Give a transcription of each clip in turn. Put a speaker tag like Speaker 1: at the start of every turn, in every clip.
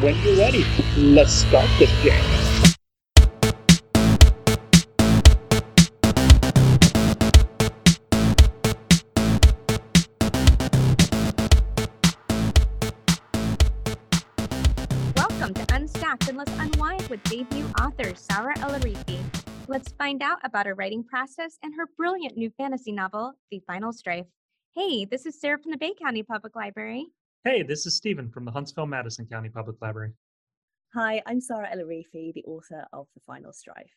Speaker 1: when you're ready, let's start this game.
Speaker 2: Welcome to Unstacked and Let's Unwind with debut author Saara El-Arifi. Let's find out about her writing process and her brilliant new fantasy novel, The Final Strife. Hey, this is Sarah from the Bay County Public Library.
Speaker 3: Hey, this is Stephen from the Huntsville Madison County Public Library.
Speaker 4: Hi, I'm Saara El-Arifi, the author of The Final Strife.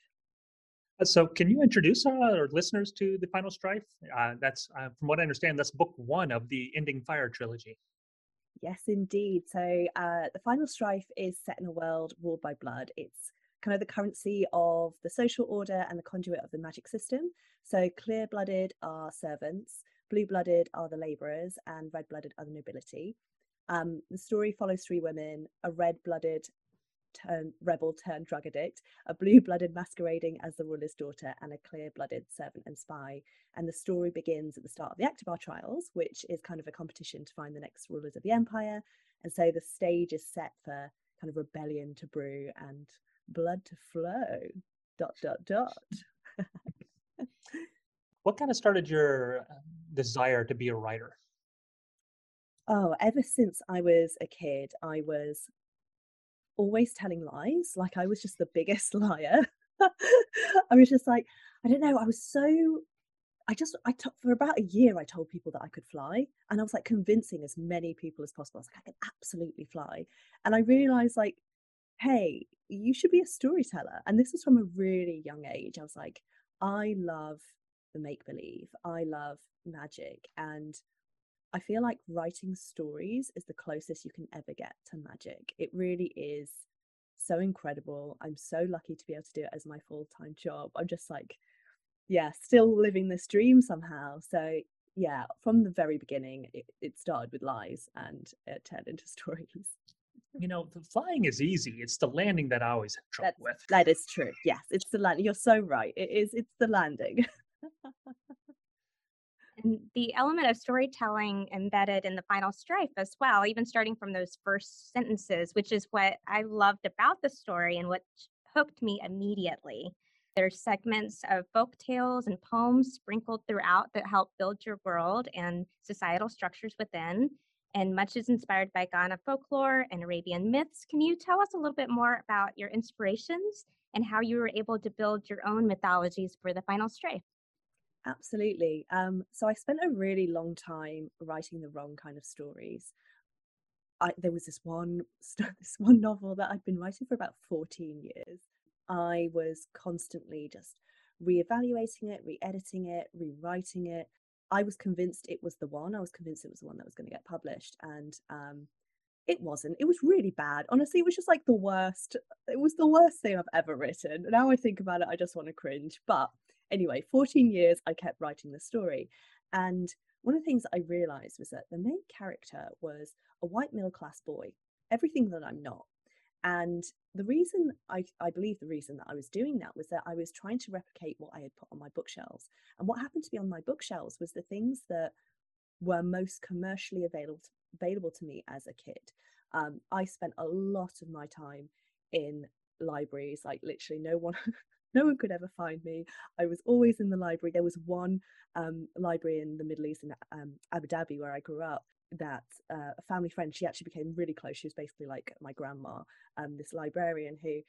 Speaker 3: Uh, So, can you introduce uh, our listeners to the Final Strife? Uh, that's, uh, from what I understand, that's book one of the Ending Fire trilogy.
Speaker 4: Yes, indeed. So, uh, The Final Strife is set in a world ruled by blood. It's kind of the currency of the social order and the conduit of the magic system. So, clear blooded are servants, blue blooded are the laborers, and red blooded are the nobility. Um, the story follows three women a red blooded turn rebel turned drug addict, a blue blooded masquerading as the ruler's daughter, and a clear blooded servant and spy. And the story begins at the start of the Aktibar trials, which is kind of a competition to find the next rulers of the empire. And so the stage is set for kind of rebellion to brew and blood to flow. Dot dot dot.
Speaker 3: What kind of started your uh, desire to be a writer?
Speaker 4: Oh, ever since I was a kid, I was always telling lies. Like I was just the biggest liar. I was just like, I don't know. I was so. I just, I took for about a year, I told people that I could fly. And I was like convincing as many people as possible. I was like, I can absolutely fly. And I realized, like, hey, you should be a storyteller. And this was from a really young age. I was like, I love the make believe, I love magic. And I feel like writing stories is the closest you can ever get to magic. It really is so incredible. I'm so lucky to be able to do it as my full time job. I'm just like, yeah, still living this dream somehow. So, yeah, from the very beginning, it, it started with lies and it turned into stories.
Speaker 3: You know, the flying is easy. It's the landing that I always have trouble
Speaker 4: That's,
Speaker 3: with.
Speaker 4: that is true. Yes, it's the landing. You're so right. It is, it's the landing.
Speaker 2: And the element of storytelling embedded in the final strife as well, even starting from those first sentences, which is what I loved about the story and what hooked me immediately. There's segments of folk tales and poems sprinkled throughout that help build your world and societal structures within. And much is inspired by Ghana folklore and Arabian myths. Can you tell us a little bit more about your inspirations and how you were able to build your own mythologies for the final strife?
Speaker 4: Absolutely. Um, so I spent a really long time writing the wrong kind of stories. I, there was this one this one novel that I'd been writing for about 14 years. I was constantly just re-evaluating it, re-editing it, rewriting it. I was convinced it was the one. I was convinced it was the one that was going to get published, and um, it wasn't. It was really bad. Honestly, it was just like the worst. It was the worst thing I've ever written. Now I think about it, I just want to cringe. But anyway, 14 years I kept writing the story. And one of the things I realized was that the main character was a white middle class boy, everything that I'm not. And the reason I, I believe the reason that I was doing that was that I was trying to replicate what I had put on my bookshelves. And what happened to be on my bookshelves was the things that were most commercially available available to me as a kid. Um, I spent a lot of my time in libraries, like literally no one no one could ever find me. I was always in the library. There was one um, library in the Middle East in um, Abu Dhabi where I grew up that uh, a family friend, she actually became really close. She was basically like my grandma, um, this librarian who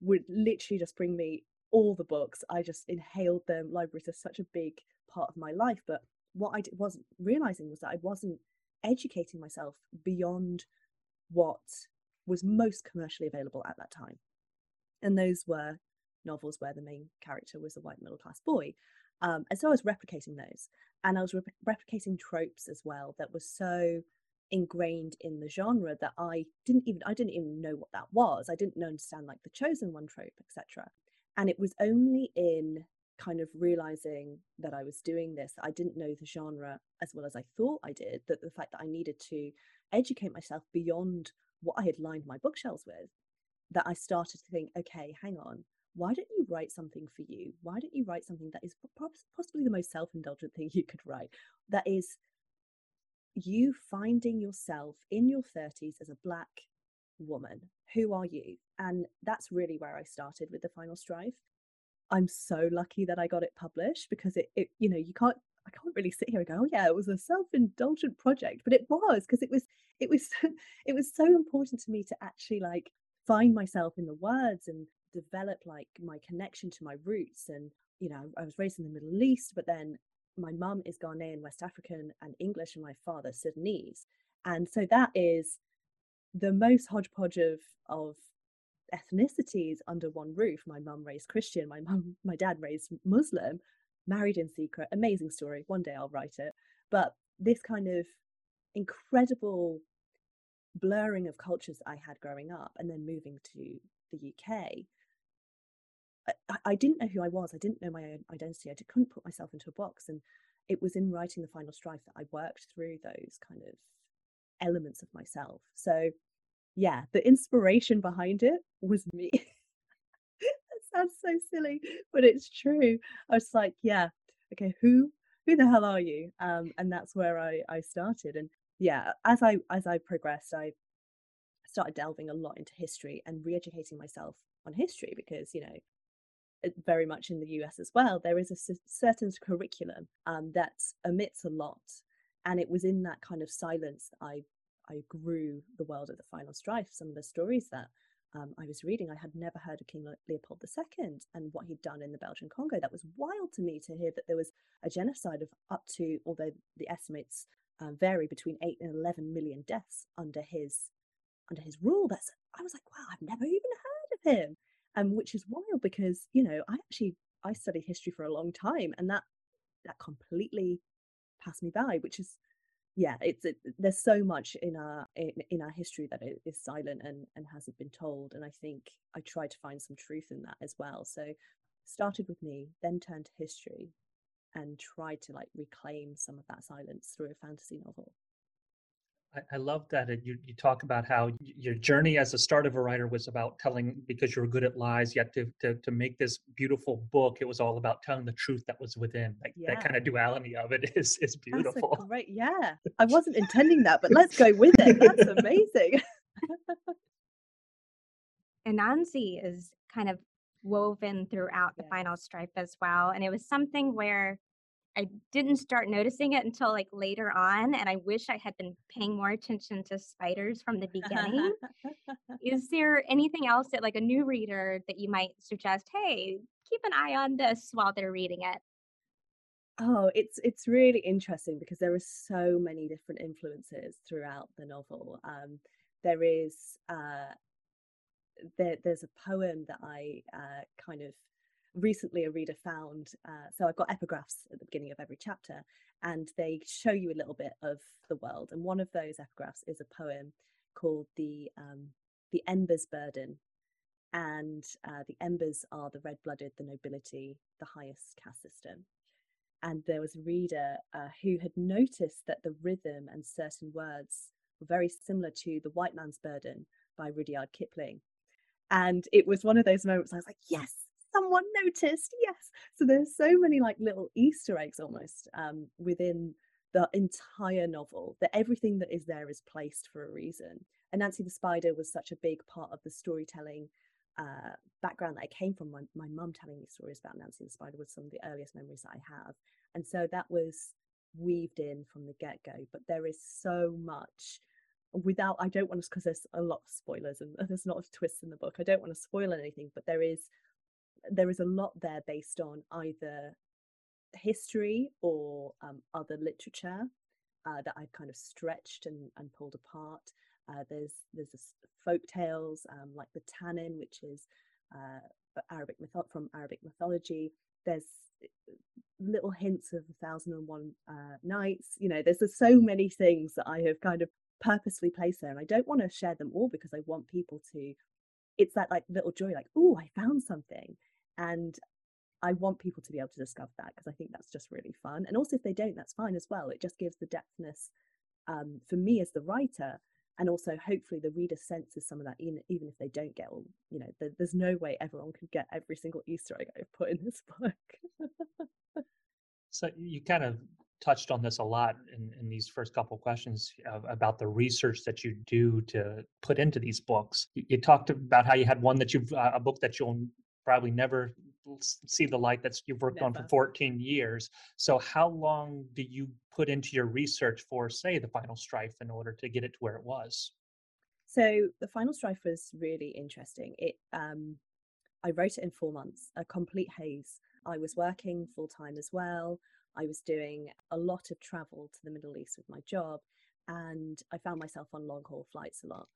Speaker 4: would literally just bring me all the books. I just inhaled them. Libraries are such a big part of my life. But what I wasn't realizing was that I wasn't educating myself beyond what was most commercially available at that time. And those were novels where the main character was a white middle class boy. Um, and so I was replicating those. And I was rep- replicating tropes as well that were so ingrained in the genre that I didn't even I didn't even know what that was. I didn't understand like the chosen one trope, etc. And it was only in kind of realizing that I was doing this, I didn't know the genre as well as I thought I did, that the fact that I needed to educate myself beyond what I had lined my bookshelves with, that I started to think, okay, hang on, why don't you write something for you? Why don't you write something that is possibly the most self indulgent thing you could write? That is you finding yourself in your 30s as a black woman? Who are you? And that's really where I started with the final strife. I'm so lucky that I got it published because it, it you know, you can't I can't really sit here and go, oh yeah, it was a self-indulgent project, but it was because it was it was it was so important to me to actually like find myself in the words and develop like my connection to my roots and you know I was raised in the Middle East but then my mum is Ghanaian West African and English and my father Sudanese. And so that is the most hodgepodge of of ethnicities under one roof. My mum raised Christian my mum my dad raised Muslim married in secret. Amazing story. One day I'll write it. But this kind of incredible blurring of cultures I had growing up and then moving to the UK, I, I didn't know who I was. I didn't know my own identity. I couldn't put myself into a box. And it was in writing The Final Strife that I worked through those kind of elements of myself. So, yeah, the inspiration behind it was me. that sounds so silly, but it's true. I was like, yeah, okay, who who the hell are you? Um, and that's where I I started. And yeah, as I as I progressed, I started delving a lot into history and re-educating myself on history because you know very much in the US as well there is a certain curriculum um, that omits a lot and it was in that kind of silence that I I grew the world of the final strife some of the stories that um, I was reading. I had never heard of King Leopold II and what he'd done in the Belgian Congo. That was wild to me to hear that there was a genocide of up to although the estimates uh, vary between 8 and 11 million deaths under his under his rule. That's i was like wow i've never even heard of him um, which is wild because you know i actually i studied history for a long time and that that completely passed me by which is yeah it's it, there's so much in our in, in our history that is silent and and hasn't been told and i think i tried to find some truth in that as well so started with me then turned to history and tried to like reclaim some of that silence through a fantasy novel.
Speaker 3: I, I love that you, you talk about how your journey as a start of a writer was about telling because you were good at lies yet to, to, to make this beautiful book it was all about telling the truth that was within like yeah. that kind of duality of it is is beautiful
Speaker 4: right yeah i wasn't intending that but let's go with it that's amazing
Speaker 2: anansi is kind of woven throughout the final strife as well. And it was something where I didn't start noticing it until like later on. And I wish I had been paying more attention to spiders from the beginning. Is there anything else that, like, a new reader that you might suggest? Hey, keep an eye on this while they're reading it.
Speaker 4: Oh, it's it's really interesting because there are so many different influences throughout the novel. Um, there is uh, there, there's a poem that I uh, kind of recently a reader found. Uh, so I've got epigraphs at the beginning of every chapter, and they show you a little bit of the world. And one of those epigraphs is a poem called the um, the Embers Burden, and uh, the Embers are the red-blooded, the nobility, the highest caste system. And there was a reader uh, who had noticed that the rhythm and certain words were very similar to The White Man's Burden by Rudyard Kipling. And it was one of those moments I was like, yes, someone noticed. Yes. So there's so many like little Easter eggs almost um, within the entire novel that everything that is there is placed for a reason. And Nancy the Spider was such a big part of the storytelling uh, background that I came from. My, my mum telling me stories about Nancy the Spider was some of the earliest memories that I have. And so that was weaved in from the get go. But there is so much without I don't want to because there's a lot of spoilers and there's a lot of twists in the book. I don't want to spoil anything, but there is there is a lot there based on either history or um, other literature uh, that I've kind of stretched and, and pulled apart. Uh, there's there's folk tales um, like the Tannin, which is uh, Arabic myth- from Arabic mythology. There's uh, little hints of a thousand and one uh, nights. You know, there's, there's so many things that I have kind of purposely placed there and i don't want to share them all because i want people to it's that like little joy like oh i found something and i want people to be able to discover that because i think that's just really fun and also if they don't that's fine as well it just gives the depthness um, for me as the writer and also hopefully the reader senses some of that even, even if they don't get all you know the, there's no way everyone could get every single easter egg i've put in this book
Speaker 3: so you kind of touched on this a lot in, in these first couple questions uh, about the research that you do to put into these books. You, you talked about how you had one that you've uh, a book that you'll probably never see the light that's you've worked never. on for 14 years. So how long do you put into your research for, say, the final strife in order to get it to where it was?
Speaker 4: So the final strife was really interesting. It um, I wrote it in four months, a complete haze. I was working full time as well. I was doing a lot of travel to the Middle East with my job, and I found myself on long haul flights a lot.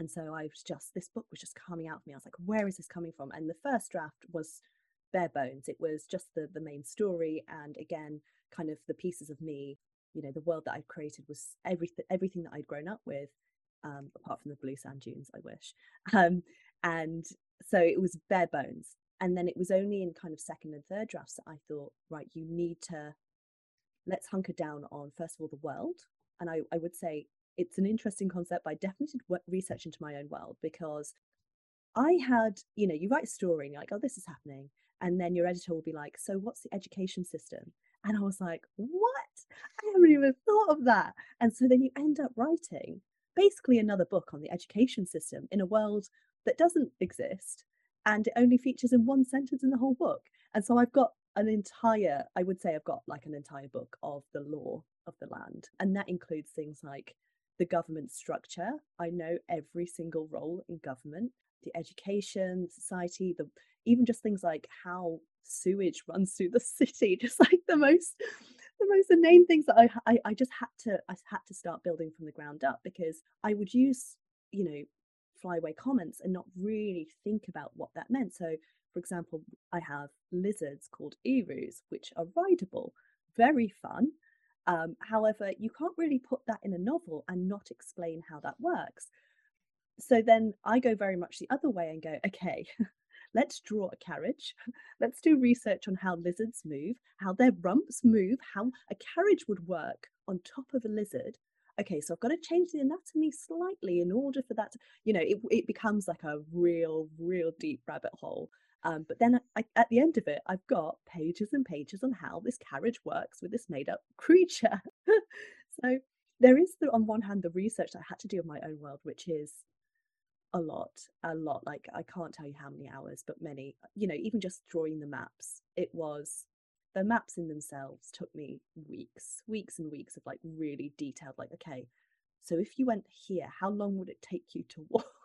Speaker 4: And so I was just, this book was just coming out of me. I was like, where is this coming from? And the first draft was bare bones. It was just the, the main story. And again, kind of the pieces of me, you know, the world that I'd created was everything, everything that I'd grown up with, um, apart from the blue sand dunes, I wish. Um, and so it was bare bones. And then it was only in kind of second and third drafts that I thought, right, you need to let's hunker down on first of all the world. And I, I would say it's an interesting concept, but I definitely did research into my own world because I had, you know, you write a story and you're like, oh, this is happening. And then your editor will be like, so what's the education system? And I was like, what? I haven't even thought of that. And so then you end up writing basically another book on the education system in a world that doesn't exist and it only features in one sentence in the whole book. And so I've got an entire, I would say I've got like an entire book of the law of the land. And that includes things like the government structure. I know every single role in government, the education, society, the even just things like how sewage runs through the city, just like the most the most inane things that I, I I just had to I had to start building from the ground up because I would use, you know, flyaway comments and not really think about what that meant. So, for example, I have lizards called erus, which are rideable, very fun. Um, however, you can't really put that in a novel and not explain how that works. So then I go very much the other way and go, okay, let's draw a carriage. Let's do research on how lizards move, how their rumps move, how a carriage would work on top of a lizard okay, so I've got to change the anatomy slightly in order for that, to, you know, it, it becomes like a real, real deep rabbit hole. Um, but then I, at the end of it, I've got pages and pages on how this carriage works with this made up creature. so there is, the, on one hand, the research that I had to do of my own world, which is a lot, a lot. Like I can't tell you how many hours, but many, you know, even just drawing the maps, it was the maps in themselves took me weeks, weeks and weeks of like really detailed, like, okay, so if you went here, how long would it take you to walk?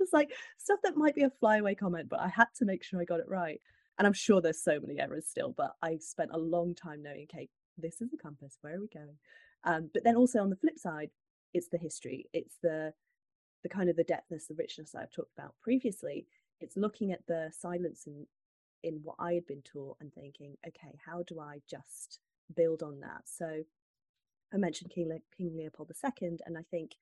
Speaker 4: Just like stuff that might be a flyaway comment, but I had to make sure I got it right. And I'm sure there's so many errors still, but I spent a long time knowing, okay, this is the compass, where are we going? Um, but then also on the flip side, it's the history, it's the the kind of the depthness, the richness that I've talked about previously. It's looking at the silence and in what I had been taught and thinking, okay, how do I just build on that? So I mentioned King, Le- King Leopold II, and I think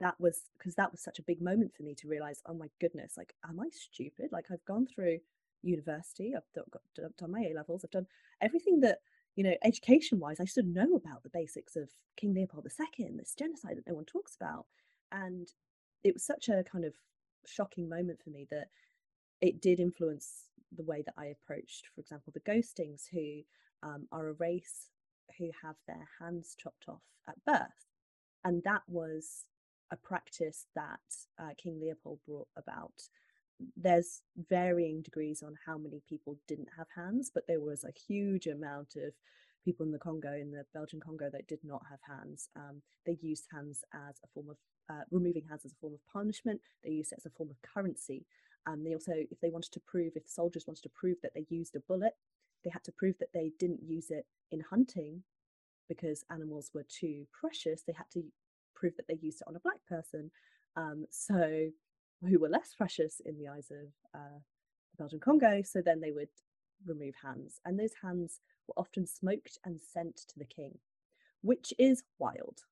Speaker 4: that was because that was such a big moment for me to realize, oh my goodness, like, am I stupid? Like, I've gone through university, I've done, got, done my A levels, I've done everything that, you know, education wise, I should know about the basics of King Leopold II, this genocide that no one talks about. And it was such a kind of shocking moment for me that it did influence the way that I approached, for example, the ghostings, who um, are a race who have their hands chopped off at birth. And that was a practice that uh, King Leopold brought about. There's varying degrees on how many people didn't have hands, but there was a huge amount of people in the Congo, in the Belgian Congo, that did not have hands. Um, they used hands as a form of uh, removing hands as a form of punishment. They used it as a form of currency. Um, they also, if they wanted to prove, if soldiers wanted to prove that they used a bullet, they had to prove that they didn't use it in hunting because animals were too precious. They had to prove that they used it on a black person, um, so who were less precious in the eyes of uh, Belgian Congo. So then they would remove hands, and those hands were often smoked and sent to the king, which is wild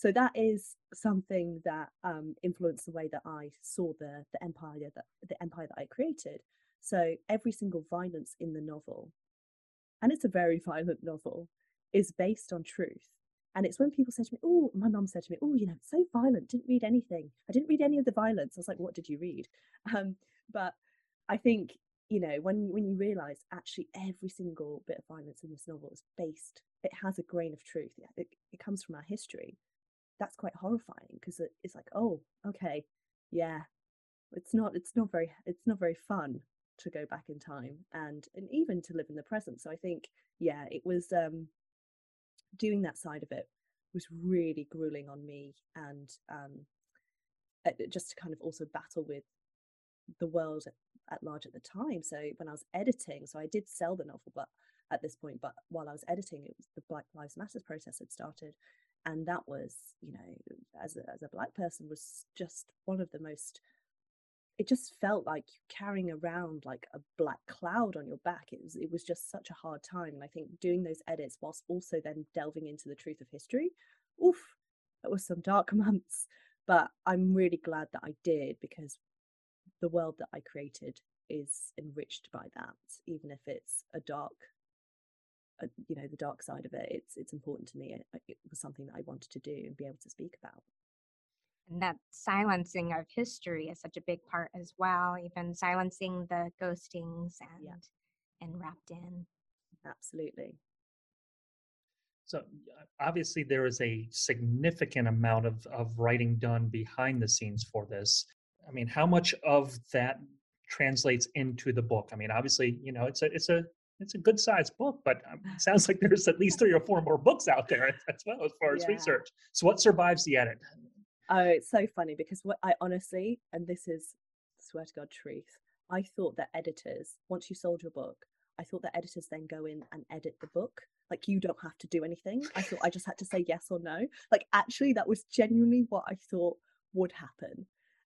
Speaker 4: so that is something that um, influenced the way that I saw the the empire that the empire that I created. So every single violence in the novel, and it's a very violent novel, is based on truth. And it's when people say to me, "Oh, my mum said to me, oh, you know, it's so violent. Didn't read anything. I didn't read any of the violence." I was like, "What did you read?" Um, but I think you know when when you realise actually every single bit of violence in this novel is based it has a grain of truth. It, it comes from our history. That's quite horrifying because it, it's like, oh, okay, yeah, it's not it's not very it's not very fun to go back in time and and even to live in the present. So I think yeah, it was um doing that side of it was really grueling on me and um just to kind of also battle with the world at, at large at the time. So when I was editing, so I did sell the novel, but at this point, but while I was editing, it was the Black Lives Matter protest had started, and that was, you know, as a, as a black person, was just one of the most. It just felt like carrying around like a black cloud on your back. It was it was just such a hard time, and I think doing those edits whilst also then delving into the truth of history, oof, that was some dark months. But I'm really glad that I did because the world that I created is enriched by that, even if it's a dark, uh, you know, the dark side of it. It's it's important to me. It, it was something that I wanted to do and be able to speak about.
Speaker 2: And that silencing of history is such a big part as well. Even silencing the ghostings and
Speaker 4: Yeah.
Speaker 2: and wrapped in.
Speaker 4: Absolutely.
Speaker 3: So obviously there is a significant amount of, of writing done behind the scenes for this. I mean, how much of that translates into the book? I mean, obviously, you know, it's a it's a it's a good sized book, but um, it sounds like there's at least three or four more books out there as well as far as
Speaker 4: Yeah.
Speaker 3: research. So what survives the edit?
Speaker 4: Oh, it's so funny because what I honestly, and this is swear to God truth, I thought that editors, once you sold your book, I thought that editors then go in and edit the book. Like you don't have to do anything. I thought I just had to say yes or no. Like actually, that was genuinely what I thought would happen.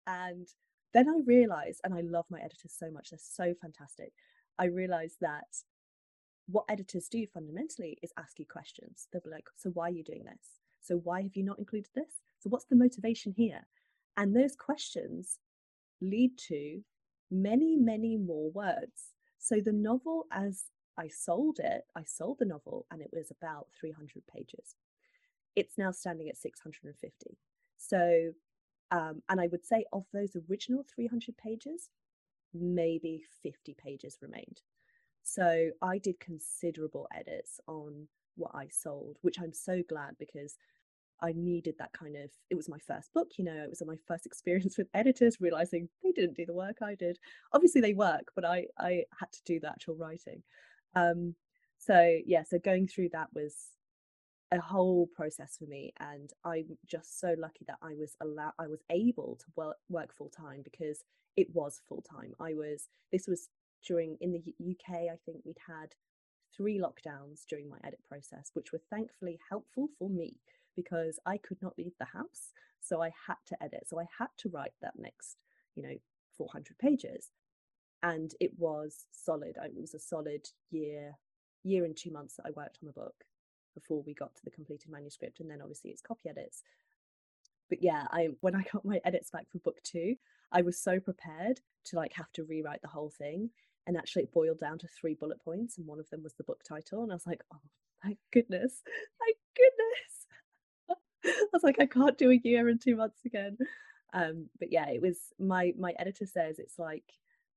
Speaker 4: And then I realized, and I love my editors so much, they're so fantastic. I realized that what editors do fundamentally is ask you questions. They'll be like, So why are you doing this? So why have you not included this? So what's the motivation here? And those questions lead to many, many more words. So the novel, as I sold it, I sold the novel and it was about 300 pages. It's now standing at 650. So, um, and I would say of those original 300 pages, maybe 50 pages remained. So I did considerable edits on what I sold, which I'm so glad because I needed that kind of it was my first book, you know, it was my first experience with editors, realizing they didn't do the work I did. Obviously they work, but I I had to do the actual writing. Um so yeah, so going through that was a whole process for me and I'm just so lucky that I was allowed I was able to work work full time because it was full time. I was this was during in the UK I think we'd had three lockdowns during my edit process which were thankfully helpful for me because I could not leave the house so I had to edit. So I had to write that next you know 400 pages. And it was solid. It was a solid year year and 2 months that I worked on the book before we got to the completed manuscript. And then obviously it's copy edits. But yeah i when i got my edits back for book two i was so prepared to like have to rewrite the whole thing. And actually it boiled down to three bullet points and one of them was the book title. And i was like oh thank goodness. Thank goodness i was like i can't do a year and two months again. Um but yeah it was my my editor says it's like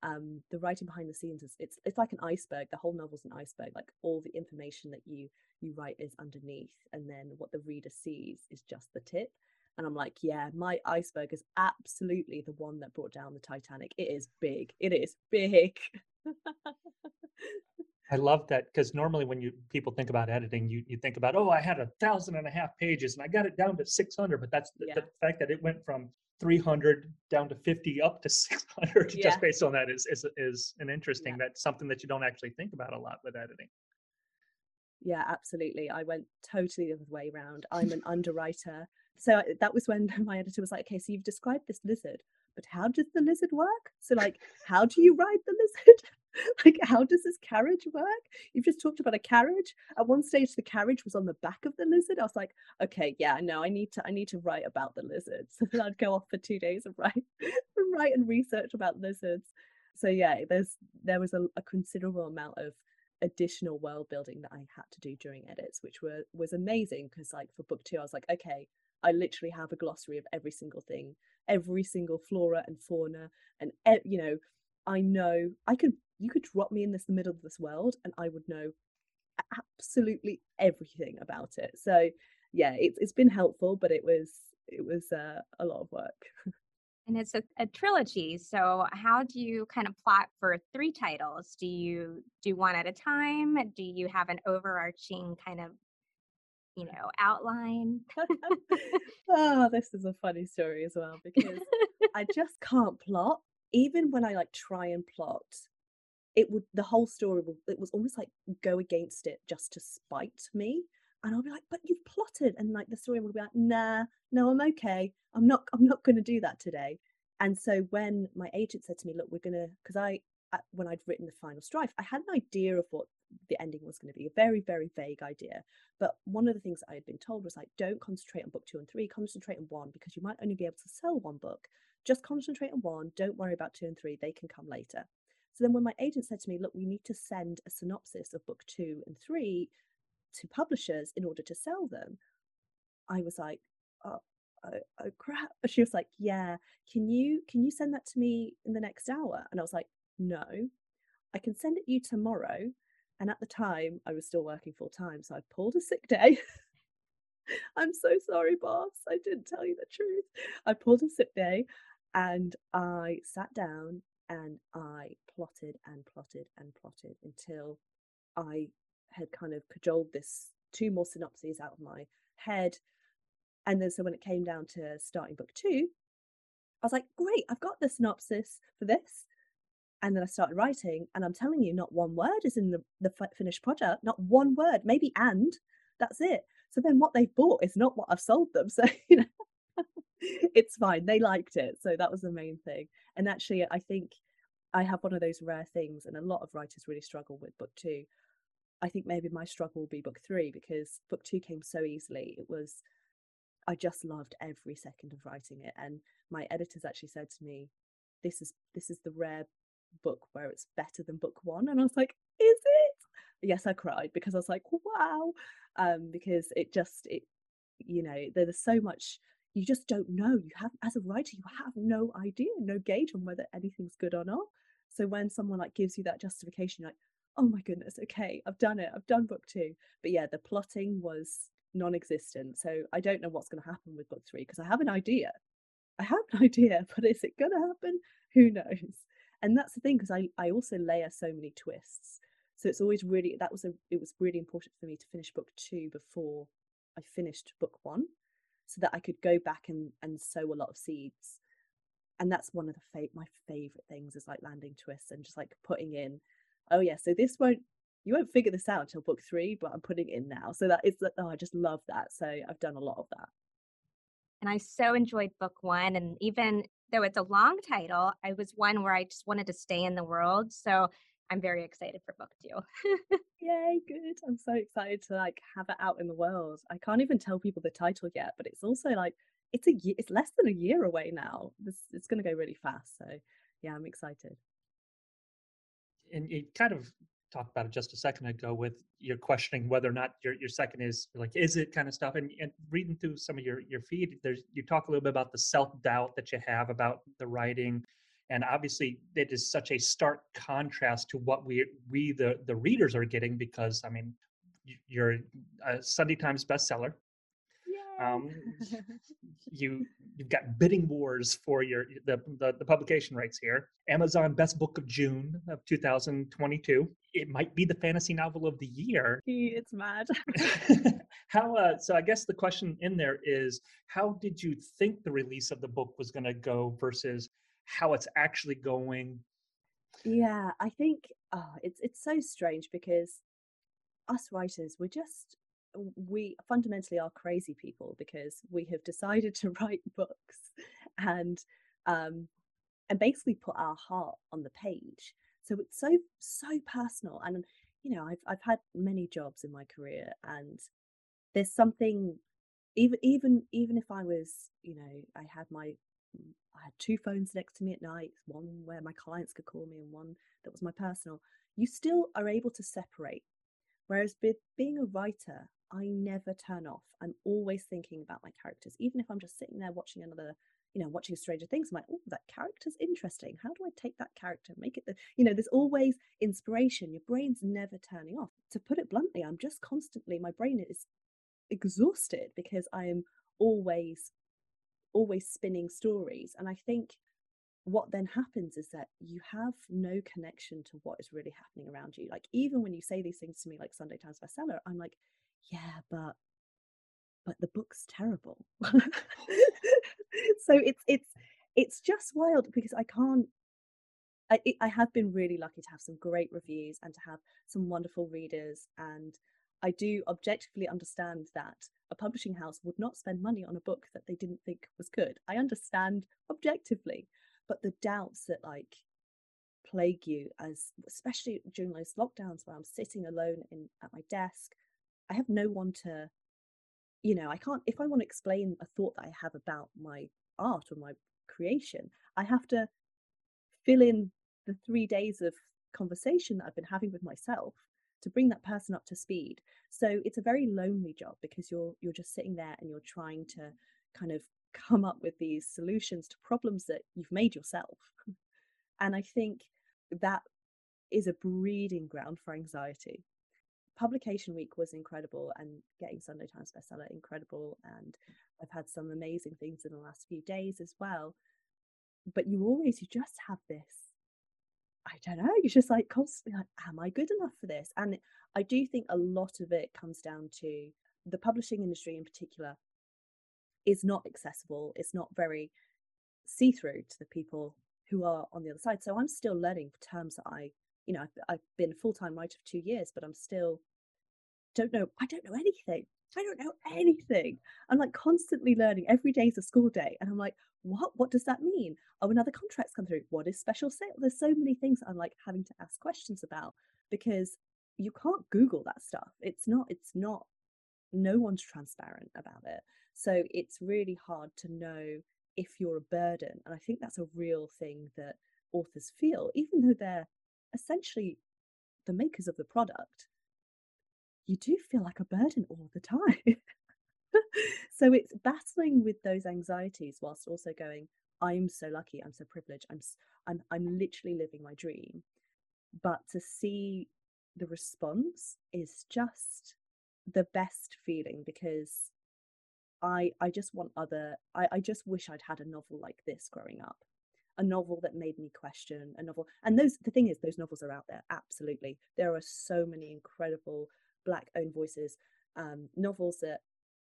Speaker 4: um the writing behind the scenes is it's it's like an iceberg the whole novel's an iceberg like all the information that you you write is underneath and then what the reader sees is just the tip. And i'm like yeah my iceberg is absolutely the one that brought down the titanic. It is big. It is big
Speaker 3: I love that because normally when you people think about editing, you, you think about, oh, I had a thousand and a half pages and I got it down to 600. But that's the,
Speaker 4: Yeah.
Speaker 3: the fact that it went from 300 down to 50 up to 600
Speaker 4: Yeah.
Speaker 3: just based on that is, is, is an interesting, that's something that you don't actually think about a lot with editing.
Speaker 4: Yeah, absolutely. I went totally the other way around. I'm an underwriter. So that was when my editor was like, okay, so you've described this lizard, but how does the lizard work? So, like, how do you ride the lizard? like, how does this carriage work? You've just talked about a carriage. At one stage, the carriage was on the back of the lizard. I was like, okay, yeah, no, I need to, I need to write about the lizard. So then I'd go off for two days and write, and write and research about lizards. So yeah, there's there was a, a considerable amount of additional world building that I had to do during edits, which were was amazing because like for book two, I was like, okay, I literally have a glossary of every single thing, every single flora and fauna, and you know, I know I could you could drop me in this the middle of this world, and I would know absolutely everything about it. So yeah, it's it's been helpful, but it was it was uh, a lot of work.
Speaker 2: And it's a, a trilogy. So how do you kind of plot for three titles? Do you do one at a time? Do you have an overarching kind of, you know, outline?
Speaker 4: oh, this is a funny story as well because I just can't plot. Even when I like try and plot, it would the whole story will it was almost like go against it just to spite me. And I'll be like, but you've plotted, and like the story will be like, nah, no, I'm okay. I'm not. I'm not going to do that today. And so when my agent said to me, look, we're gonna, because I when I'd written the final strife, I had an idea of what the ending was going to be, a very, very vague idea. But one of the things I had been told was like, don't concentrate on book two and three, concentrate on one because you might only be able to sell one book. Just concentrate on one. Don't worry about two and three, they can come later. So then when my agent said to me, look, we need to send a synopsis of book two and three to publishers in order to sell them, I was like, oh, oh, oh crap. She was like, yeah, can you can you send that to me in the next hour? And I was like, no, I can send it you tomorrow. And at the time, I was still working full time, so I pulled a sick day. I'm so sorry, boss. I didn't tell you the truth. I pulled a sick day and I sat down and I plotted and plotted and plotted until I had kind of cajoled this two more synopses out of my head. And then so when it came down to starting book two, I was like, great, I've got the synopsis for this. And then I started writing, and I'm telling you, not one word is in the, the finished product, not one word, maybe and that's it. So then what they've bought is not what I've sold them. So, you know, it's fine. They liked it. So that was the main thing. And actually, I think I have one of those rare things, and a lot of writers really struggle with book two, I think maybe my struggle will be book three because book two came so easily. It was, I just loved every second of writing it. And my editors actually said to me, this is this is the rare book where it's better than book one. And I was like, is it? Yes, I cried because I was like, wow. Um, because it just it, you know, there's so much you just don't know. You have as a writer, you have no idea, no gauge on whether anything's good or not. So when someone like gives you that justification, like, oh my goodness, okay, I've done it, I've done book two. But yeah, the plotting was non existent. So I don't know what's going to happen with book three because I have an idea. I have an idea, but is it going to happen? Who knows? And that's the thing because I, I also layer so many twists. So it's always really, that was a, it was really important for me to finish book two before I finished book one so that I could go back and, and sow a lot of seeds. And that's one of the fa- my favorite things is like landing twists and just like putting in oh yeah, so this won't you won't figure this out until book three, but I'm putting in now. So that is oh, I just love that. So I've done a lot of that.
Speaker 2: And I so enjoyed book one. And even though it's a long title, I was one where I just wanted to stay in the world. So I'm very excited for book two.
Speaker 4: Yay, good. I'm so excited to like have it out in the world. I can't even tell people the title yet, but it's also like it's a year, it's less than a year away now. This it's gonna go really fast. So yeah, I'm excited
Speaker 3: and it kind of talked about it just a second ago with your questioning whether or not your, your second is like is it kind of stuff and, and reading through some of your your feed there's you talk a little bit about the self-doubt that you have about the writing and obviously it is such a stark contrast to what we we the the readers are getting because i mean you're a sunday times bestseller um, you you've got bidding wars for your the, the, the publication rights here. Amazon Best Book of June of 2022. It might be the fantasy novel of the year.
Speaker 4: It's mad.
Speaker 3: how uh, so? I guess the question in there is, how did you think the release of the book was going to go versus how it's actually going?
Speaker 4: Yeah, I think oh, it's it's so strange because us writers we're just we fundamentally are crazy people because we have decided to write books and um and basically put our heart on the page. So it's so so personal. And you know i've i've had many jobs in my career and there's something even even even if i was you know i had my i had two phones next to me at night one where my clients could call me and one that was my personal you still are able to separate. Whereas with being a writer, I never turn off. I'm always thinking about my characters, even if I'm just sitting there watching another, you know, watching Stranger Things. I'm like, oh, that character's interesting. How do I take that character, make it the, you know, there's always inspiration. Your brain's never turning off. To put it bluntly, I'm just constantly, my brain is exhausted because I am always, always spinning stories. And I think what then happens is that you have no connection to what is really happening around you. Like even when you say these things to me, like Sunday Times bestseller, I'm like, yeah, but but the book's terrible. so it's it's it's just wild because I can't. I, I have been really lucky to have some great reviews and to have some wonderful readers, and I do objectively understand that a publishing house would not spend money on a book that they didn't think was good. I understand objectively, but the doubts that like plague you as especially during those lockdowns where I'm sitting alone in at my desk, I have no one to you know, I can't if I want to explain a thought that I have about my art or my creation, I have to fill in the 3 days of conversation that I've been having with myself to bring that person up to speed. So it's a very lonely job because you're you're just sitting there and you're trying to kind of come up with these solutions to problems that you've made yourself. and I think that is a breeding ground for anxiety. Publication week was incredible and getting Sunday Times bestseller incredible. And I've had some amazing things in the last few days as well. But you always, you just have this I don't know. You're just like constantly like, am I good enough for this? And I do think a lot of it comes down to the publishing industry in particular is not accessible. It's not very see through to the people who are on the other side. So I'm still learning terms that I, you know, I've, I've been a full time writer for two years, but I'm still don't know. I don't know anything. I don't know anything. I'm like constantly learning. Every day is a school day, and I'm like, what? What does that mean? Oh, another contract's come through. What is special sale? There's so many things I'm like having to ask questions about because you can't Google that stuff. It's not. It's not. No one's transparent about it. So it's really hard to know if you're a burden. And I think that's a real thing that authors feel, even though they're essentially the makers of the product, you do feel like a burden all the time. so it's battling with those anxieties whilst also going, I'm so lucky, I'm so privileged, I'm I'm I'm literally living my dream. But to see the response is just the best feeling because I I just want other I, I just wish I'd had a novel like this growing up. A novel that made me question a novel. And those the thing is those novels are out there, absolutely. There are so many incredible black owned voices, um, novels that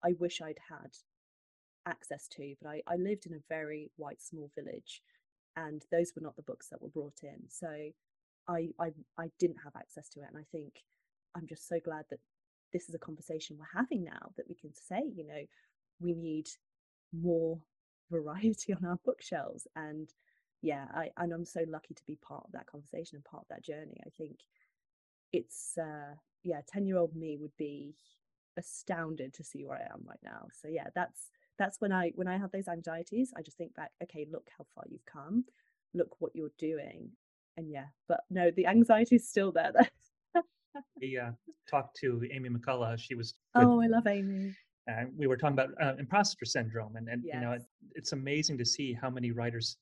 Speaker 4: I wish I'd had access to, but I, I lived in a very white small village and those were not the books that were brought in. So I I I didn't have access to it. And I think I'm just so glad that this is a conversation we're having now that we can say, you know, we need more variety on our bookshelves and yeah I, and i'm so lucky to be part of that conversation and part of that journey i think it's uh yeah 10 year old me would be astounded to see where i am right now. So yeah that's that's when i when i have those anxieties i just think back okay look how far you've come. Look what you're doing. And yeah but no the anxiety is still there
Speaker 3: we uh, talked to amy mcculloch. She was
Speaker 4: oh i love amy.
Speaker 3: and we were talking about uh, imposter syndrome and, and yes. you know it, it's amazing to see how many writers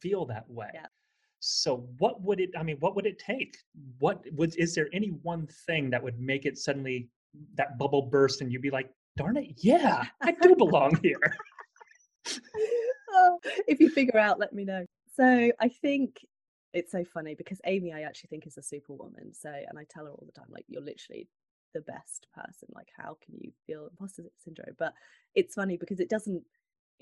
Speaker 3: feel that way.
Speaker 4: Yeah.
Speaker 3: So what would it i mean what would it take? What would is there any one thing that would make it suddenly that bubble burst and you'd be like darn it yeah i do belong here.
Speaker 4: Oh, if you figure out let me know. So i think it's so funny because amy i actually think is a superwoman so and i tell her all the time like you're literally the best person like how can you feel imposter syndrome? But it's funny because it doesn't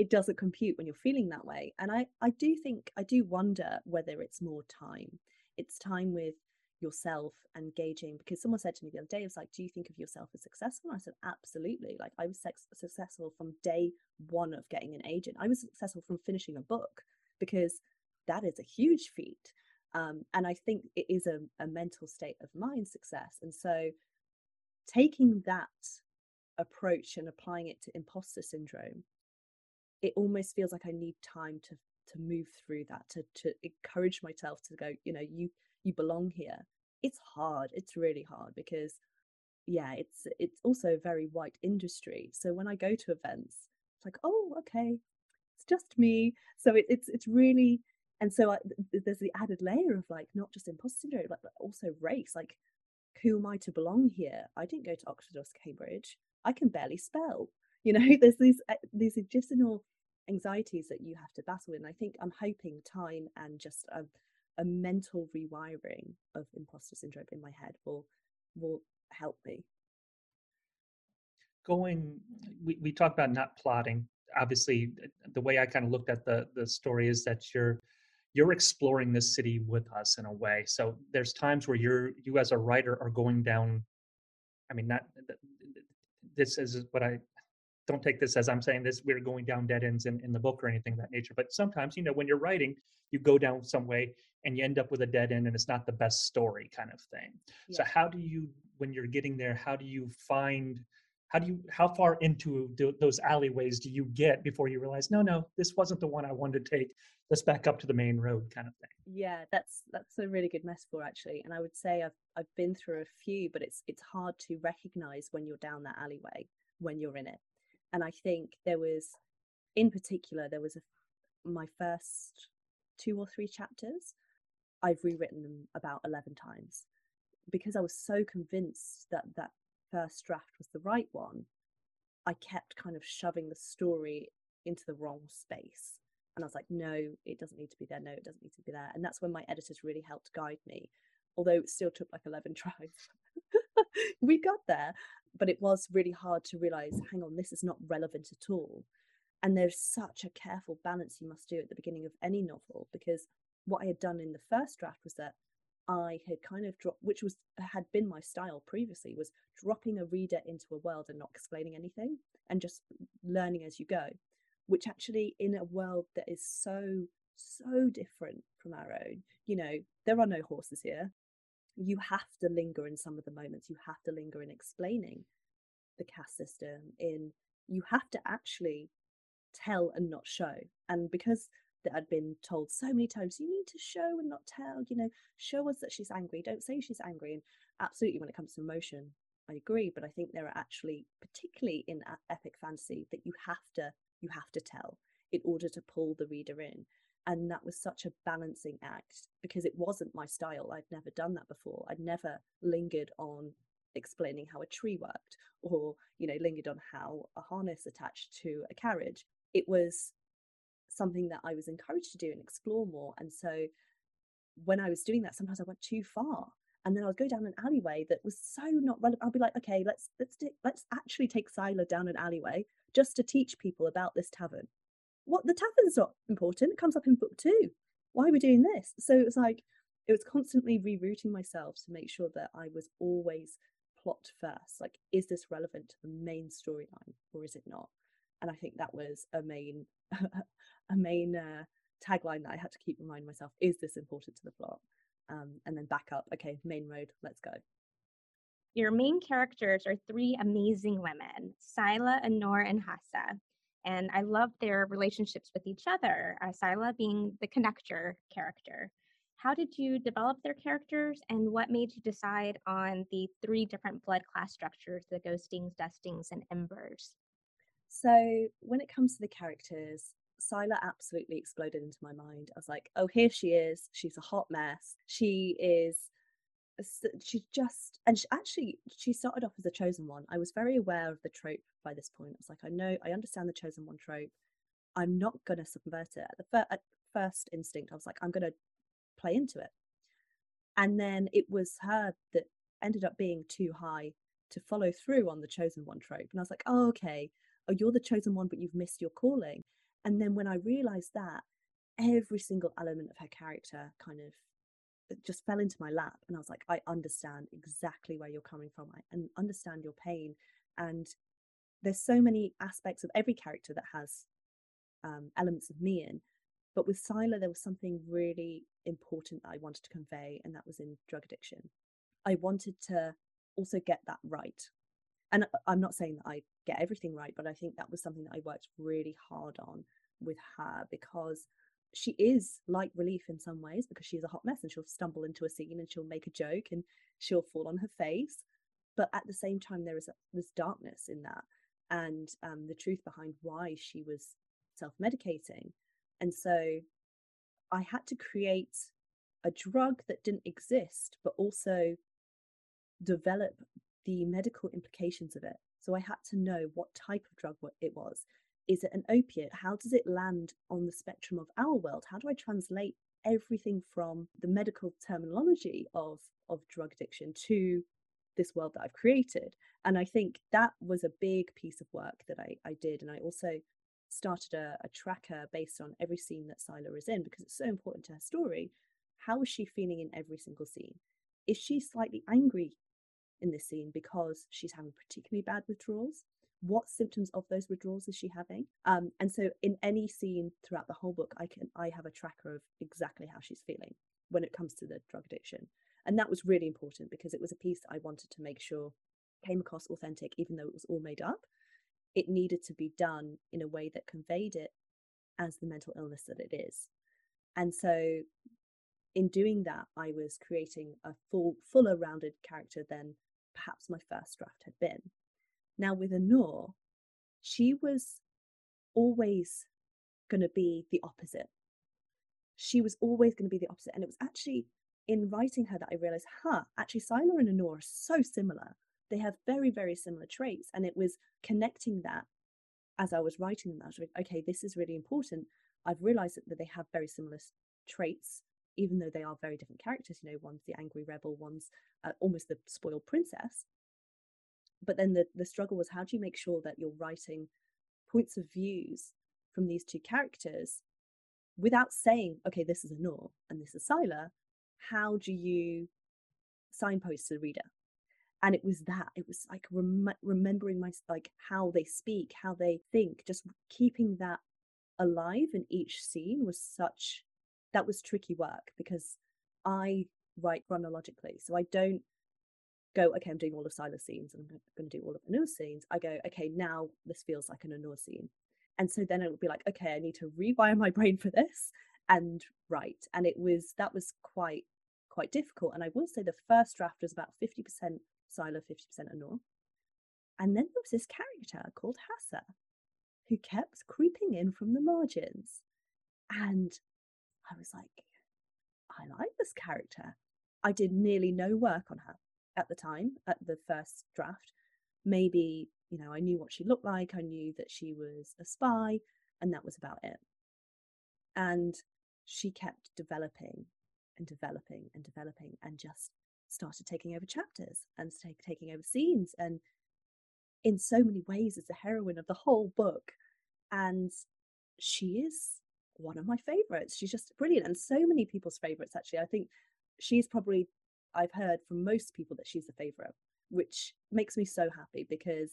Speaker 4: it doesn't compute when you're feeling that way and i i do think i do wonder whether it's more time. It's time with yourself and gauging because someone said to me the other day it was like do you think of yourself as successful? And i said absolutely. Like i was sex- successful from day one of getting an agent. I was successful from finishing a book because that is a huge feat um, and i think it is a, a mental state of mind success and so taking that approach and applying it to imposter syndrome it almost feels like i need time to to move through that to to encourage myself to go you know you you belong here it's hard it's really hard because yeah, it's it's also a very white industry. So when I go to events, it's like, oh, okay, it's just me. So it, it's it's really and so I, there's the added layer of like not just imposter syndrome, but also race. Like, who am I to belong here? I didn't go to Oxford or Cambridge. I can barely spell. You know, there's these uh, these additional anxieties that you have to battle with. And I think I'm hoping time and just a, a mental rewiring of imposter syndrome in my head will will help me.
Speaker 3: Going, we, we talk about not plotting. Obviously, the way I kind of looked at the the story is that you're you're exploring this city with us in a way. So there's times where you're you as a writer are going down. I mean, not this is what I don't take this as I'm saying this, we're going down dead ends in, in the book or anything of that nature. But sometimes, you know, when you're writing, you go down some way and you end up with a dead end and it's not the best story kind of thing. Yeah. So how do you, when you're getting there, how do you find, how do you, how far into do, those alleyways do you get before you realize, no, no, this wasn't the one I wanted to take. Let's back up to the main road kind of thing.
Speaker 4: Yeah, that's, that's a really good metaphor actually. And I would say I've, I've been through a few, but it's, it's hard to recognize when you're down that alleyway when you're in it and I think there was, in particular, there was a my first two or three chapters. I've rewritten them about eleven times because I was so convinced that that first draft was the right one. I kept kind of shoving the story into the wrong space. And I was like, no, it doesn't need to be there. No, it doesn't need to be there. And that's when my editors really helped guide me, although it still took like 11 tries. we got there but it was really hard to realize hang on this is not relevant at all. And there's such a careful balance you must do at the beginning of any novel because what i had done in the first draft was that i had kind of dropped which was had been my style previously was dropping a reader into a world and not explaining anything and just learning as you go which actually in a world that is so so different from our own you know there are no horses here you have to linger in some of the moments you have to linger in explaining the caste system in you have to actually tell and not show. And because that had been told so many times you need to show and not tell you know show us that she's angry don't say she's angry. And absolutely when it comes to emotion i agree but i think there are actually particularly in epic fantasy that you have to you have to tell in order to pull the reader in and that was such a balancing act because it wasn't my style i'd never done that before i'd never lingered on explaining how a tree worked or you know lingered on how a harness attached to a carriage it was something that i was encouraged to do and explore more and so when i was doing that sometimes i went too far and then I'd go down an alleyway that was so not relevant. I'd be like, okay, let's let's let's actually take Sylah down an alleyway just to teach people about this tavern what the tavern's not important. It comes up in book two. Why are we doing this? So it was like it was constantly rerouting myself to make sure that I was always plot first. Like, is this relevant to the main storyline or is it not? And I think that was a main a main uh, tagline that I had to keep reminding myself: is this important to the plot? Um, and then back up. Okay, main road. Let's go.
Speaker 2: Your main characters are three amazing women, Sylah, Anoor, and Hassa. And I love their relationships with each other, uh, Sylah being the connector character. How did you develop their characters and what made you decide on the three different blood class structures the ghostings, dusters, and embers?
Speaker 4: So, when it comes to the characters, Sylah absolutely exploded into my mind. I was like, oh, here she is. She's a hot mess. She is she just and she, actually she started off as a chosen one. I was very aware of the trope by this point. I was like i know i understand the chosen one trope. I'm not going to subvert it. At the fir- at first instinct i was like i'm going to play into it. And then it was her that ended up being too high to follow through on the chosen one trope. And i was like oh okay. Oh you're the chosen one but you've missed your calling. And then when i realized that every single element of her character kind of just fell into my lap and i was like i understand exactly where you're coming from i and understand your pain and there's so many aspects of every character that has um, elements of me in but with Sylah there was something really important that i wanted to convey and that was in drug addiction. I wanted to also get that right and i'm not saying that i get everything right but i think that was something that i worked really hard on with her because she is like relief in some ways because she's a hot mess and she'll stumble into a scene and she'll make a joke and she'll fall on her face. But at the same time there is a, this darkness in that and um, the truth behind why she was self-medicating. And so i had to create a drug that didn't exist but also develop the medical implications of it. So i had to know what type of drug it was is it an opiate how does it land on the spectrum of our world how do i translate everything from the medical terminology of of drug addiction to this world that I've created. And I think that was a big piece of work that I, I did. And I also started a, a tracker based on every scene that Sylah is in because it's so important to her story. How is she feeling in every single scene? Is she slightly angry in this scene because she's having particularly bad withdrawals? What symptoms of those withdrawals is she having? Um, and so in any scene throughout the whole book, I can I have a tracker of exactly how she's feeling when it comes to the drug addiction. And that was really important because it was a piece that I wanted to make sure came across authentic, even though it was all made up. It needed to be done in a way that conveyed it as the mental illness that it is. And so in doing that, I was creating a full, fuller rounded character than perhaps my first draft had been. Now with Anoor, she was always going to be the opposite. She was always going to be the opposite. And it was actually in writing her that I realized, huh, actually Sylah and Anoor are so similar. They have very, very similar traits. And it was connecting that as I was writing them. I was like, okay, this is really important. I've realized that, that they have very similar traits, even though they are very different characters. You know, one's the angry rebel, one's uh, almost the spoiled princess. But then the, the struggle was how do you make sure that you're writing points of views from these two characters without saying, okay, this is Anoor and this is Sylah, how do you signpost to the reader? And it was that it was like rem- remembering my like how they speak how they think just keeping that alive in each scene was such that was tricky work because i write chronologically so i don't go okay i'm doing all of Sylah's scenes and i'm going to do all of Anoor scenes i go okay now this feels like an Anoor scene. And so then it would be like okay i need to rewire my brain for this and write and it was that was quite quite difficult. And i will say the first draft was about 50% Sylah 50% Anoor and then there was this character called Hassa who kept creeping in from the margins. And i was like i like this character. I did nearly no work on her at the time at the first draft. Maybe you know i knew what she looked like i knew that she was a spy and that was about it. And she kept developing and developing and developing and just started taking over chapters and take, taking over scenes and in so many ways is the heroine of the whole book. And she is one of my favorites. She's just brilliant and so many people's favorites actually. I think she's probably i've heard from most people that she's the favorite which makes me so happy because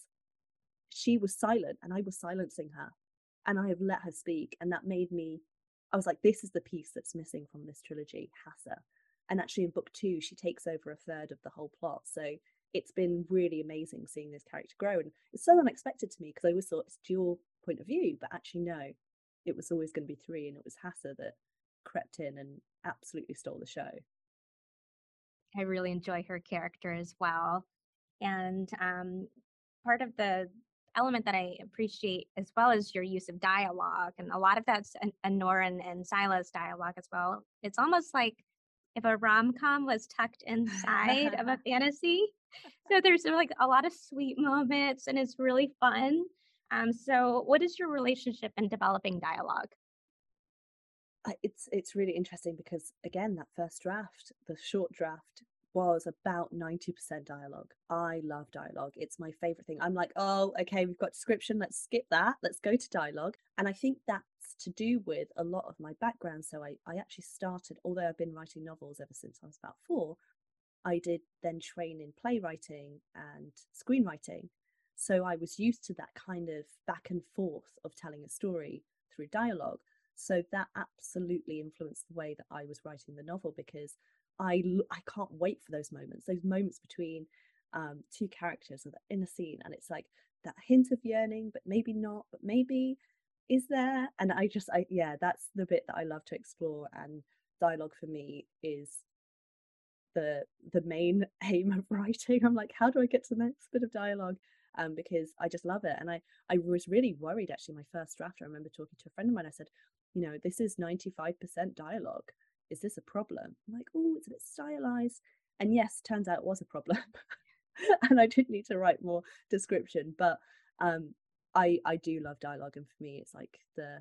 Speaker 4: she was silent and i was silencing her and i have let her speak and that made me I was like, this is the piece that's missing from this trilogy, Hassa. And actually, in book two, she takes over a third of the whole plot. So it's been really amazing seeing this character grow. And it's so unexpected to me because I always thought it's dual point of view, but actually, no, it was always going to be three. And it was Hassa that crept in and absolutely stole the show.
Speaker 2: I really enjoy her character as well. And um, part of the element that I appreciate as well as your use of dialogue. And a lot of that's Anoor and, and Sylah's dialogue as well. It's almost like if a rom com was tucked inside of a fantasy. So there's like a lot of sweet moments and it's really fun. Um, so what is your relationship in developing dialogue?
Speaker 4: It's it's really interesting because again that first draft the short draft was about 90% dialogue. I love dialogue. It's my favorite thing. I'm like, oh, okay, we've got description. Let's skip that. Let's go to dialogue. And I think that's to do with a lot of my background. So I, I actually started, although I've been writing novels ever since I was about four, I did then train in playwriting and screenwriting. So I was used to that kind of back and forth of telling a story through dialogue. So that absolutely influenced the way that I was writing the novel because I I can't wait for those moments, those moments between um, two characters in a scene, and it's like that hint of yearning, but maybe not, but maybe is there? And I just, I yeah, that's the bit that I love to explore, and dialogue for me is the the main aim of writing. I'm like, how do I get to the next bit of dialogue? Um, because I just love it. And I I was really worried actually. My first draft, I remember talking to a friend of mine. I said, you know, this is 95% dialogue. Is this a problem? I'm like, oh, it's a bit stylized. And yes, turns out it was a problem. and I did need to write more description. But um, I I do love dialogue, and for me, it's like the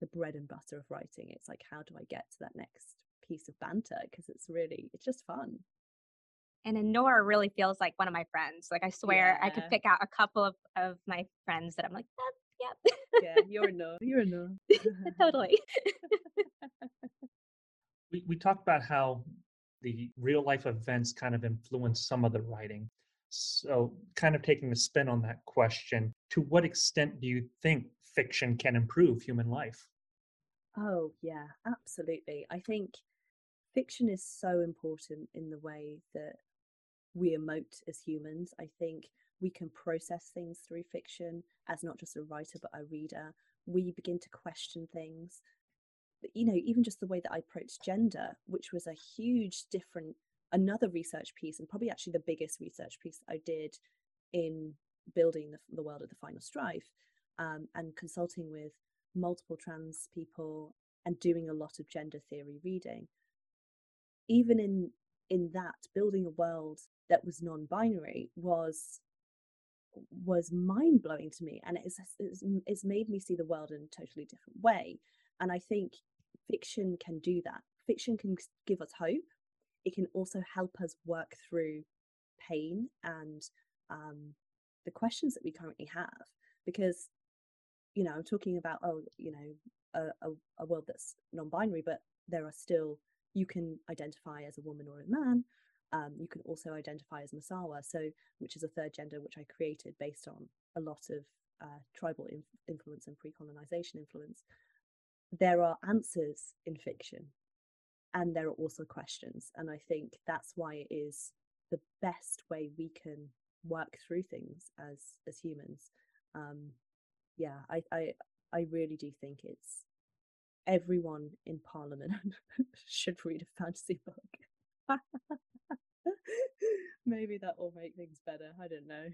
Speaker 4: the bread and butter of writing. It's like how do I get to that next piece of banter? Because it's really it's just fun.
Speaker 2: And Anoor really feels like one of my friends. Like I swear, I could pick out a couple of, of my friends that I'm like, that, yep,
Speaker 4: Yeah, you're a no. You're a no.
Speaker 2: totally.
Speaker 3: We, we talked about how the real life events kind of influence some of the writing. So, kind of taking a spin on that question, to what extent do you think fiction can improve human life?
Speaker 4: Oh, yeah, absolutely. I think fiction is so important in the way that we emote as humans. I think we can process things through fiction as not just a writer, but a reader. We begin to question things. You know, even just the way that I approach gender, which was a huge different, another research piece, and probably actually the biggest research piece I did in building the, the world of the final strife um, and consulting with multiple trans people and doing a lot of gender theory reading even in in that building a world that was non-binary was was mind-blowing to me and it's, it's it's made me see the world in a totally different way and i think fiction can do that. Fiction can give us hope. It can also help us work through pain and um, the questions that we currently have because you know i'm talking about oh you know a, a, a world that's non-binary but there are still you can identify as a woman or a man um, you can also identify as masawa so which is a third gender which i created based on a lot of uh, tribal inf- influence and pre-colonization influence. There are answers in fiction and there are also questions and i think that's why it is the best way we can work through things as as humans. Um yeah i i i really do think it's everyone in parliament should read a fantasy book maybe that will make things better i don't know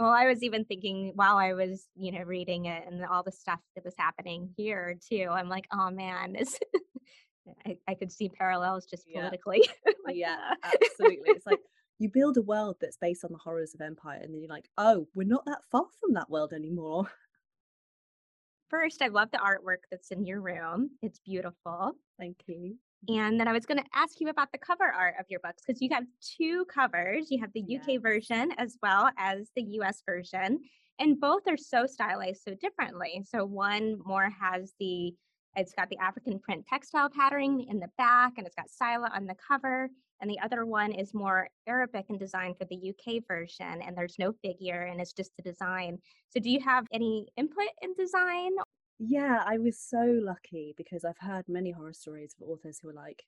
Speaker 2: Well, I was even thinking while I was, you know, reading it and all the stuff that was happening here too. I'm like, oh man, this I, I could see parallels just
Speaker 4: Yeah.
Speaker 2: politically. like,
Speaker 4: yeah
Speaker 2: ah.
Speaker 4: absolutely it's like you build a world that's based on the horrors of empire and then you're like oh we're not that far from that world anymore
Speaker 2: First, I love the artwork that's in your room. It's beautiful.
Speaker 4: thank you
Speaker 2: And then I was going to ask you about the cover art of your books because you have two covers. You have the UK version as well as the US version, and both are so stylized so differently. So one more has the it's got the African print textile patterning in the back and it's got Sylah on the cover. And the other one is more Arabic and designed for the UK version, and there's no figure and it's just a design. So, do you have any input in design?
Speaker 4: Yeah, I was so lucky because I've heard many horror stories of authors who are like,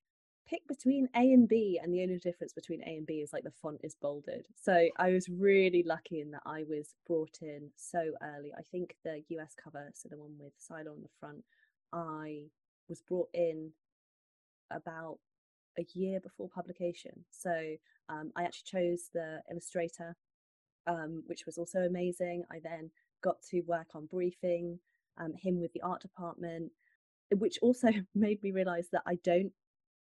Speaker 4: pick between A and B, and the only difference between A and B is like the font is bolded. So I was really lucky in that I was brought in so early. I think the US cover, so the one with Sylah on the front, I was brought in about a year before publication. So um, I actually chose the illustrator, um, which was also amazing. I then got to work on briefing um, him with the art department, which also made me realize that I don't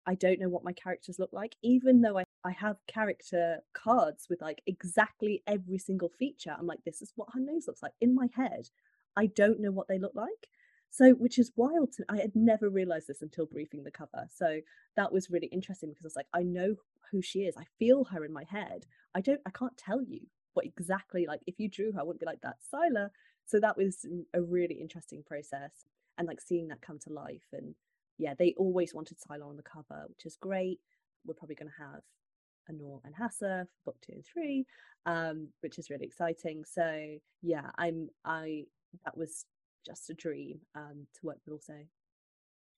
Speaker 4: I don't know what my characters look like, even though I, I have character cards with like exactly every single feature. I'm like, this is what her nose looks like in my head. I don't know what they look like. So, which is wild to I had never realized this until briefing the cover. So that was really interesting because I was like, I know who she is. I feel her in my head. I don't I can't tell you what exactly like if you drew her, I wouldn't be like that Sylah. So that was a really interesting process and like seeing that come to life and yeah, they always wanted Sylah on the cover, which is great. We're probably going to have Anoor and Hassa for book two and three, um, which is really exciting. So yeah, I'm I that was just a dream um, to work with also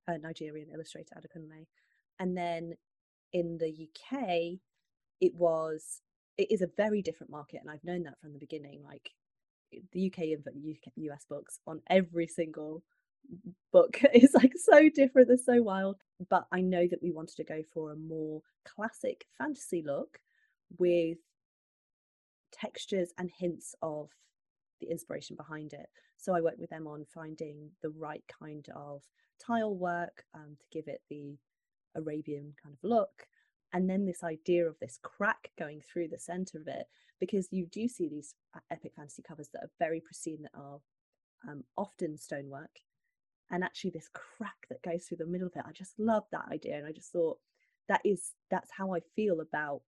Speaker 4: a Nigerian illustrator Adekunle, and then in the UK, it was it is a very different market, and I've known that from the beginning. Like the UK and US books on every single book is like so different, they're so wild. But I know that we wanted to go for a more classic fantasy look with textures and hints of the inspiration behind it. So I worked with them on finding the right kind of tile work um, to give it the Arabian kind of look. And then this idea of this crack going through the center of it, because you do see these uh, epic fantasy covers that are very pristine, that are um, often stonework, and actually this crack that goes through the middle of it. I just love that idea, and I just thought that is that's how I feel about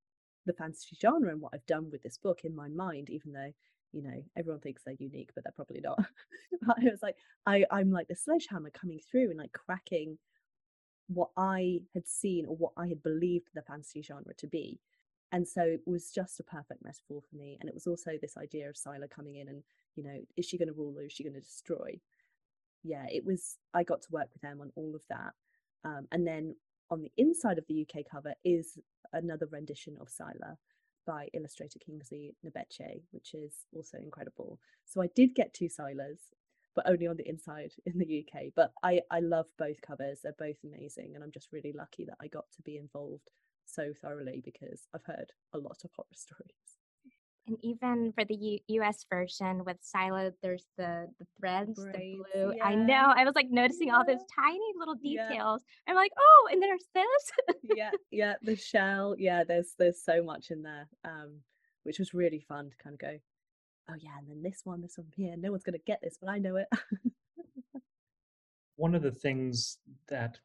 Speaker 4: the fantasy genre and what I've done with this book in my mind, even though you know everyone thinks they're unique, but they're probably not. I was like, I I'm like the sledgehammer coming through and like cracking what I had seen or what I had believed the fantasy genre to be. And so it was just a perfect metaphor for me. And it was also this idea of Sylah coming in and, you know, is she going to rule or is she going to destroy? Yeah, it was, I got to work with them on all of that. Um, and then on the inside of the UK cover is another rendition of Sylah by illustrator Kingsley Nebechi, which is also incredible. So I did get two Sylahs, but only on the inside in the UK. But I, I love both covers. They're both amazing. And I'm just really lucky that I got to be involved so thoroughly because I've heard a lot of horror stories.
Speaker 2: And even for the U- US version with Sylah, there's the the threads, the blue. I know. I was like noticing all those tiny little
Speaker 4: Yeah.
Speaker 2: details. I'm like, oh, and there's this.
Speaker 4: yeah, yeah, the shell. Yeah, there's there's so much in there. Um, which was really fun to kind of go, oh yeah, and then this one, this one here. No one's gonna get this, but I know it.
Speaker 3: one of the things that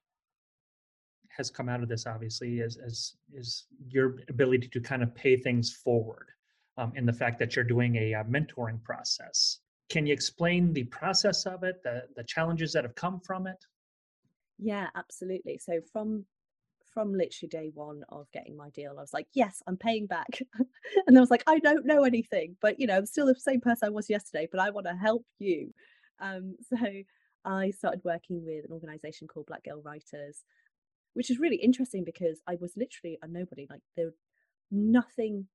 Speaker 3: has come out of this obviously is is, is your ability to kind of pay things forward um, in the fact that you're doing a, uh mentoring process can you explain the process of it the, the challenges that have come from it
Speaker 4: Yeah, absolutely. So from from literally day one of getting my deal, I was like, yes, I'm paying back. and I was like, I don't know anything, but you know, I'm still the same person I was yesterday, but I want to help you. Um, so I started working with an organization called Black Girl Writers, which is really interesting because I was literally a nobody. Like there nothing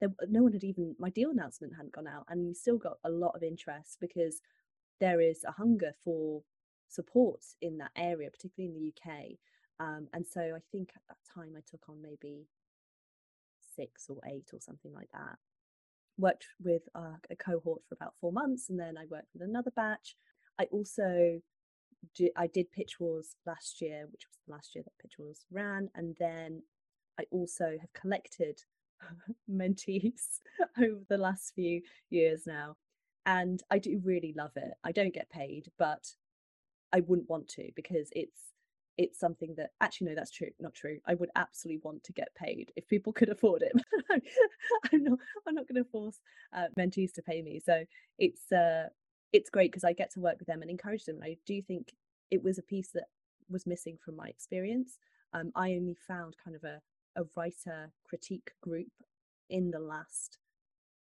Speaker 4: there no one had even my deal announcement hadn't gone out and we still got a lot of interest because there is a hunger for support in that area, particularly in the UK. Um, and so I think at that time I took on maybe six or eight or something like that. Worked with uh, a cohort for about four months, and then I worked with another batch. I also di- I did Pitch Wars last year, which was the last year that Pitch Wars ran, and then I also have collected mentees over the last few years now, and I do really love it. I don't get paid, but I wouldn't want to because it's it's something that actually no that's true not true i would absolutely want to get paid if people could afford it i'm not i'm not going to force uh, mentees to pay me so it's uh it's great because i get to work with them and encourage them and i do think it was a piece that was missing from my experience um i only found kind of a a writer critique group in the last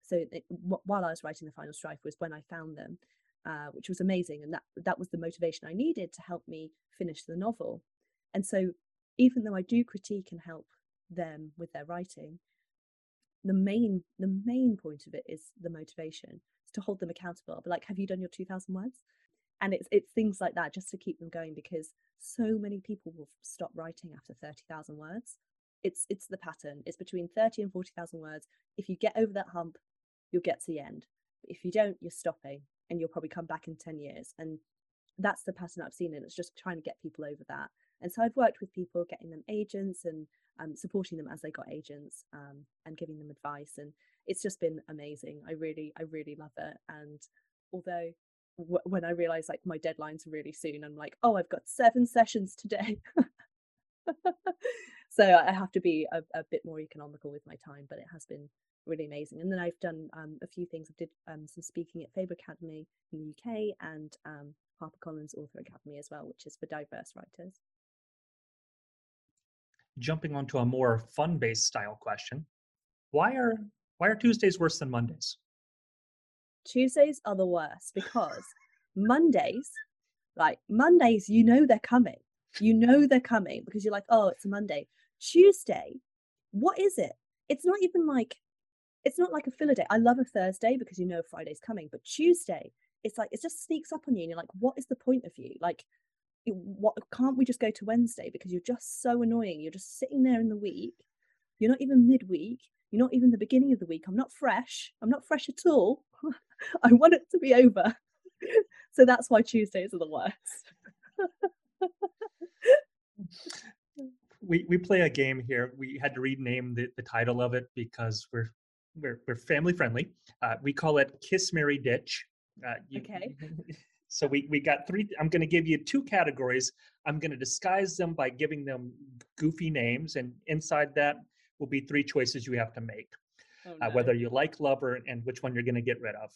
Speaker 4: so it, while i was writing the final strife was when i found them uh, which was amazing. And that that was the motivation I needed to help me finish the novel. And so, even though I do critique and help them with their writing, the main the main point of it is the motivation to hold them accountable. But like, have you done your two thousand words? And it's it's things like that just to keep them going because so many people will stop writing after thirty thousand words. It's it's the pattern. It's between thirty and forty thousand words. If you get over that hump, you'll get to the end. If you don't, you're stopping and you'll probably come back in 10 years. And that's the pattern I've seen. And it's just trying to get people over that. And so I've worked with people, getting them agents and um, supporting them as they got agents um, and giving them advice. And it's just been amazing. I really, I really love it. And although w- when I realize like my deadline's are really soon, I'm like, oh, I've got seven sessions today. so I have to be a, a bit more economical with my time, but it has been really amazing. And then I've done um, a few things. I did um, some speaking at Faber Academy in the UK and um, HarperCollins Author Academy as well, which is for diverse writers.
Speaker 3: jumping onto a more fun-based style question why are why are tuesdays worse than mondays
Speaker 4: Tuesdays are the worst because Mondays, like Mondays, you know they're coming. You know they're coming because you're like, oh, it's a Monday. Tuesday, what is it? It's not even like, it's not like a filler day. I love a Thursday because you know Friday's coming, but Tuesday, it's like it just sneaks up on you and you're like what is the point of you? Like what can't we just go to wednesday? Because you're just so annoying. You're just sitting there in the week. You're not even midweek. You're not even the beginning of the week. I'm not fresh. I'm not fresh at all. I want it to be over. So that's why tuesdays are the worst.
Speaker 3: We we play a game here. We had to rename the, the title of it because we're we're we're family friendly. Uh, we call it Kiss Mary Ditch. Uh, you-
Speaker 4: Okay.
Speaker 3: So we we got three. I'm going to give you two categories. I'm going to disguise them by giving them goofy names, and inside that will be three choices you have to make.
Speaker 4: Oh,
Speaker 3: uh, whether you like love or and which one you're going to get rid of.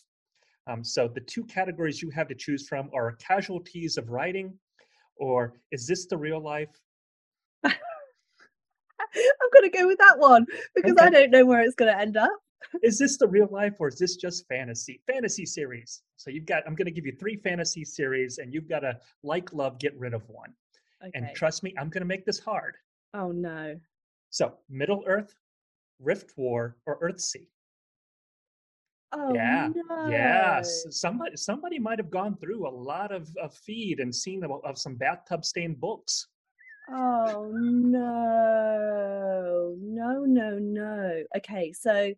Speaker 3: Um, so the two categories you have to choose from are casualties of writing, or is this the real life?
Speaker 4: i'm gonna go with that one because i don't know where it's gonna end up
Speaker 3: Is this the real life, or is this just fantasy? Fantasy series. So you've got. I'm going to give you three fantasy series, and you've got to like love, get rid of one.
Speaker 4: okay
Speaker 3: And trust me, I'm going to make this hard.
Speaker 4: oh no
Speaker 3: So Middle Earth, Rift War, or Earthsea.
Speaker 4: oh
Speaker 3: yeah,
Speaker 4: no
Speaker 3: yes. Somebody somebody might have gone through a lot of, of feed and seen of, of some bathtub stained books.
Speaker 4: Oh no, no, no, no. Okay, so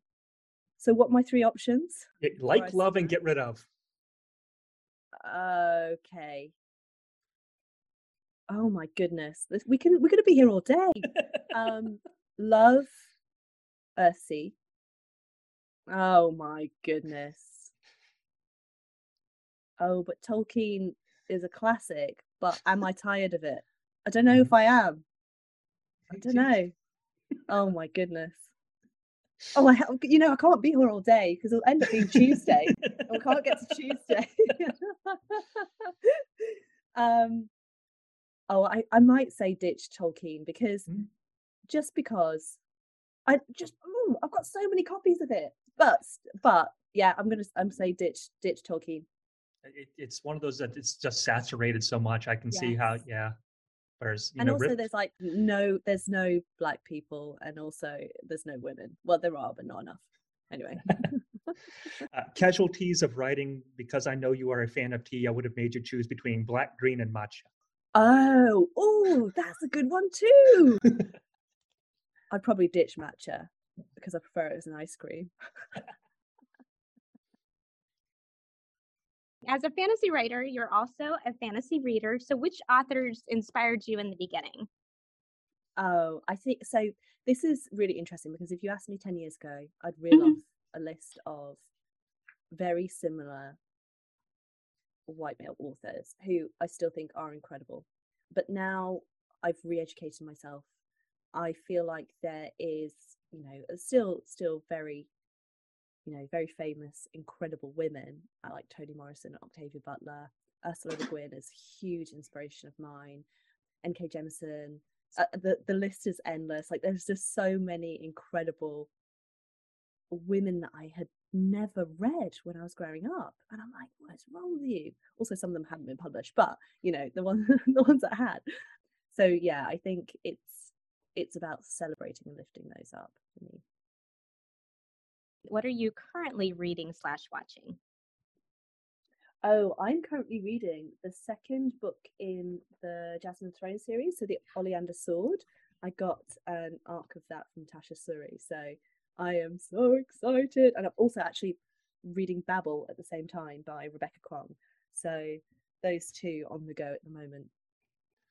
Speaker 4: so what are my three options?
Speaker 3: Like,
Speaker 4: Right.
Speaker 3: love, and get rid of.
Speaker 4: Okay. Oh my goodness. This, we can we're gonna be here all day. Um love Earthsea. Oh my goodness. Oh, but Tolkien is a classic, but am I tired of it? I don't know if I am. I don't know. Oh my goodness. Oh, I you know I can't be here all day because it'll end up being Tuesday, and we can't get to Tuesday. um, oh, I I might say ditch Tolkien because
Speaker 3: Mm.
Speaker 4: just because I just ooh, I've got so many copies of it, but but yeah, I'm gonna I'm say ditch ditch Tolkien.
Speaker 3: It, it's one of those that it's just saturated so much. I can see how, yeah. Whereas, you
Speaker 4: and
Speaker 3: know,
Speaker 4: also
Speaker 3: Rift-
Speaker 4: there's like no there's no black people and also there's no women. Well, there are, but not enough. Anyway.
Speaker 3: uh, casualties of writing, because I know you are a fan of tea, I would have made you choose between black, green, and matcha.
Speaker 4: Oh, oh, that's a good one too. I'd probably ditch matcha because I prefer it as an ice cream.
Speaker 2: As a fantasy writer, you're also a fantasy reader. So, which authors inspired you in the beginning?
Speaker 4: Oh, I think so. This is really interesting because if you asked me 10 years ago, I'd reel
Speaker 2: Mhm.
Speaker 4: off a list of very similar white male authors who I still think are incredible. But now I've re-educated myself. I feel like there is, you know, uh, still still very, you know, very famous, incredible women uh, like Toni Morrison, Octavia Butler, Ursula Le Guin is huge inspiration of mine. N.K. Jemisin. uh, the the list is endless. Like there's just so many incredible women that I had never read when I was growing up, and I'm like, what's wrong with you? Also, some of them hadn't been published, but you know, the ones the ones that had. So yeah, I think it's it's about celebrating and lifting those up for me.
Speaker 2: What are you currently reading slash watching?
Speaker 4: Oh, I'm currently reading the second book in the Jasmine Throne series, so the Oleander Sword. I got an arc of that from Tasha Suri, so I am so excited. And I'm also actually reading Babel at the same time by Rebecca Kuang. So those two on the go at the moment.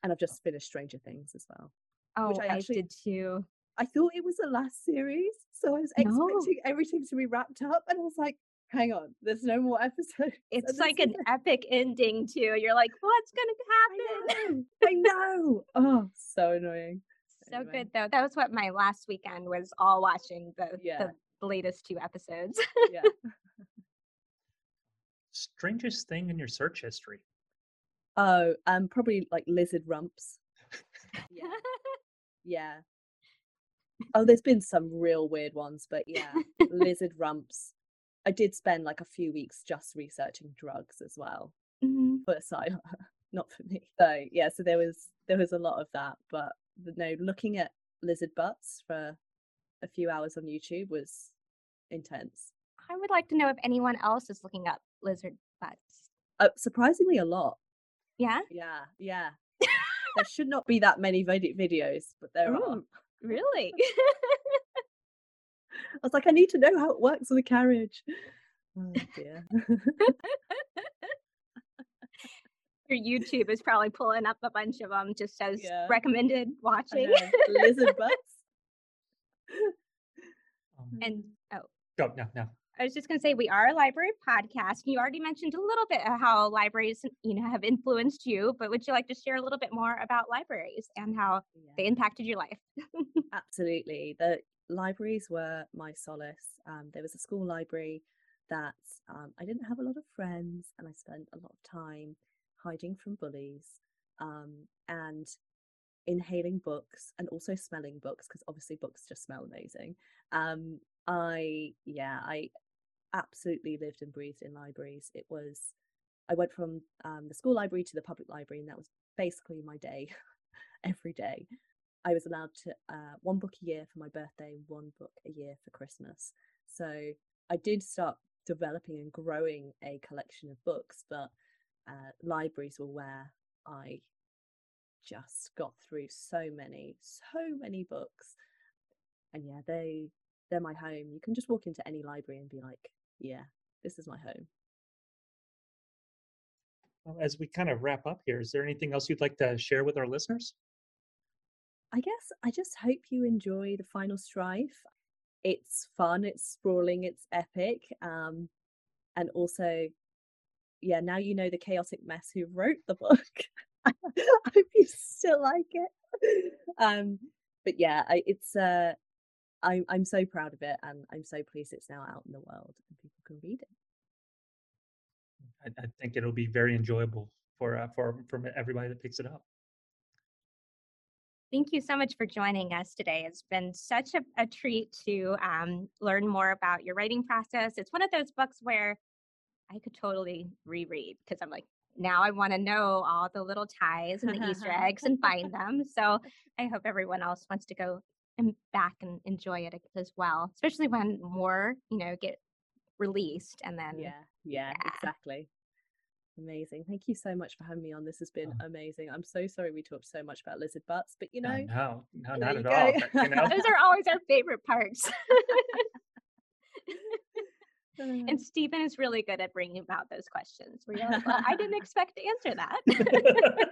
Speaker 4: And I've just finished Stranger Things as well.
Speaker 2: Oh,
Speaker 4: I
Speaker 2: I,
Speaker 4: actually-
Speaker 2: did too.
Speaker 4: I thought it was the last series, so I was
Speaker 2: No.
Speaker 4: expecting everything to be wrapped up, and I was like, "Hang on, there's no more episodes."
Speaker 2: It's
Speaker 4: this
Speaker 2: like
Speaker 4: is
Speaker 2: an epic ending too. You're like, what's gonna happen?
Speaker 4: know. I know. Oh, so annoying.
Speaker 2: So
Speaker 4: Anyway.
Speaker 2: good though. That was what my last weekend was all watching the
Speaker 4: Yeah.
Speaker 2: the latest two episodes.
Speaker 4: Yeah.
Speaker 3: strangest thing in your search history.
Speaker 4: Oh, um, probably like lizard rumps. Yeah. Yeah. Oh, there's been some real weird ones, but yeah, lizard rumps. I did spend like a few weeks just researching drugs as well
Speaker 2: Mhm.
Speaker 4: for Asylum, not for me. So yeah, so there was there was a lot of that, but the- no, looking at lizard butts for a few hours on YouTube was intense.
Speaker 2: I would like to know if anyone else is looking up lizard butts.
Speaker 4: Uh, surprisingly, a lot.
Speaker 2: Yeah,
Speaker 4: Yeah, yeah. there should not be that many videos, but there are.
Speaker 2: Really.
Speaker 4: I was like, I need to know how it works with a carriage. Oh dear.
Speaker 2: Your YouTube is probably pulling up a bunch of them just as
Speaker 4: Yeah.
Speaker 2: recommended watching.
Speaker 4: Lizard butts.
Speaker 3: Um,
Speaker 2: and oh,
Speaker 3: go no no.
Speaker 2: I was just going to say we are a library podcast. You already mentioned a little bit of how libraries, you know, have influenced you, but would you like to share a little bit more about libraries and how they impacted your life?
Speaker 4: absolutely. The libraries were my solace. Um, there was a school library that um, I didn't have a lot of friends, and I spent a lot of time hiding from bullies um, and inhaling books and also smelling books because obviously books just smell amazing. Um, I yeah, I absolutely lived and breathed in libraries. It was I went from um, the school library to the public library, and that was basically my day every day. I was allowed to uh, one book a year for my birthday, one book a year for Christmas. So I did start developing and growing a collection of books, but uh, libraries were where I just got through so many, so many books. And yeah, they they're my home. You can just walk into any library and be like, yeah, this is my home.
Speaker 3: Well, as we kind of wrap up here, is there anything else you'd like to share with our listeners?
Speaker 4: I guess I just hope you enjoy the final strife. It's fun, it's sprawling, it's epic. Um, and also, yeah, now you know the chaotic mess who wrote the book. I hope you still like it. Um, but yeah, I, it's uh, I'm I'm so proud of it, and I'm so pleased it's now out in the world and people can read it.
Speaker 3: I, I think it'll be very enjoyable for uh, for for everybody that picks it up.
Speaker 2: Thank you so much for joining us today. It's been such a, a treat to um, learn more about your writing process. It's one of those books where I could totally reread because I'm like, now I want to know all the little ties and the Easter eggs and find them. So I hope everyone else wants to go and back and enjoy it as well, especially when more, you know, get released and then
Speaker 4: Yeah, yeah,
Speaker 2: yeah.
Speaker 4: exactly. Amazing. Thank you so much for having me on. This has been
Speaker 3: Oh.
Speaker 4: amazing. I'm so sorry we talked so much about lizard butts, but you
Speaker 3: oh,
Speaker 4: know,
Speaker 3: no, no, not at all. but, you know,
Speaker 2: those are always our favorite parts. And Stephen is really good at bringing about those questions. Where you're like, well, I didn't expect to answer that.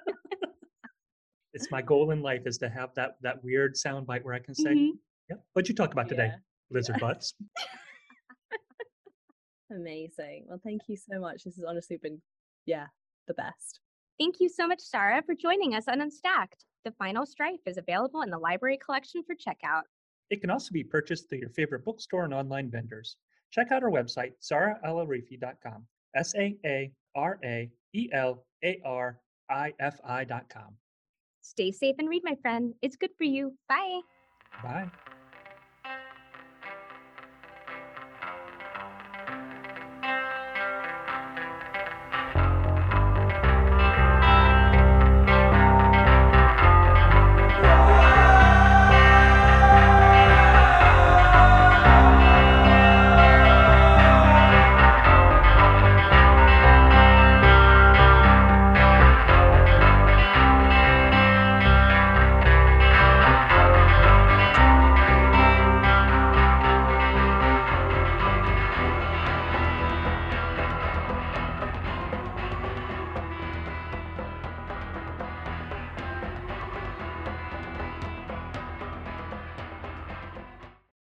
Speaker 3: It's my goal in life is to have that that weird sound bite where I can say,
Speaker 2: Mhm.
Speaker 3: "Yep, what'd you talk about today,
Speaker 4: yeah,
Speaker 3: lizard butts?"
Speaker 4: amazing. Well, thank you so much. This has honestly been, yeah, the best.
Speaker 2: Thank you so much, Saara, for joining us on Unstacked. The Final Strife is available in the library collection for checkout.
Speaker 3: It can also be purchased through your favorite bookstore and online vendors. Check out our website, saaraelarifi.com. S A A R A E L A R I F I.com.
Speaker 2: Stay safe and read, my friend. It's good for you. Bye.
Speaker 3: Bye.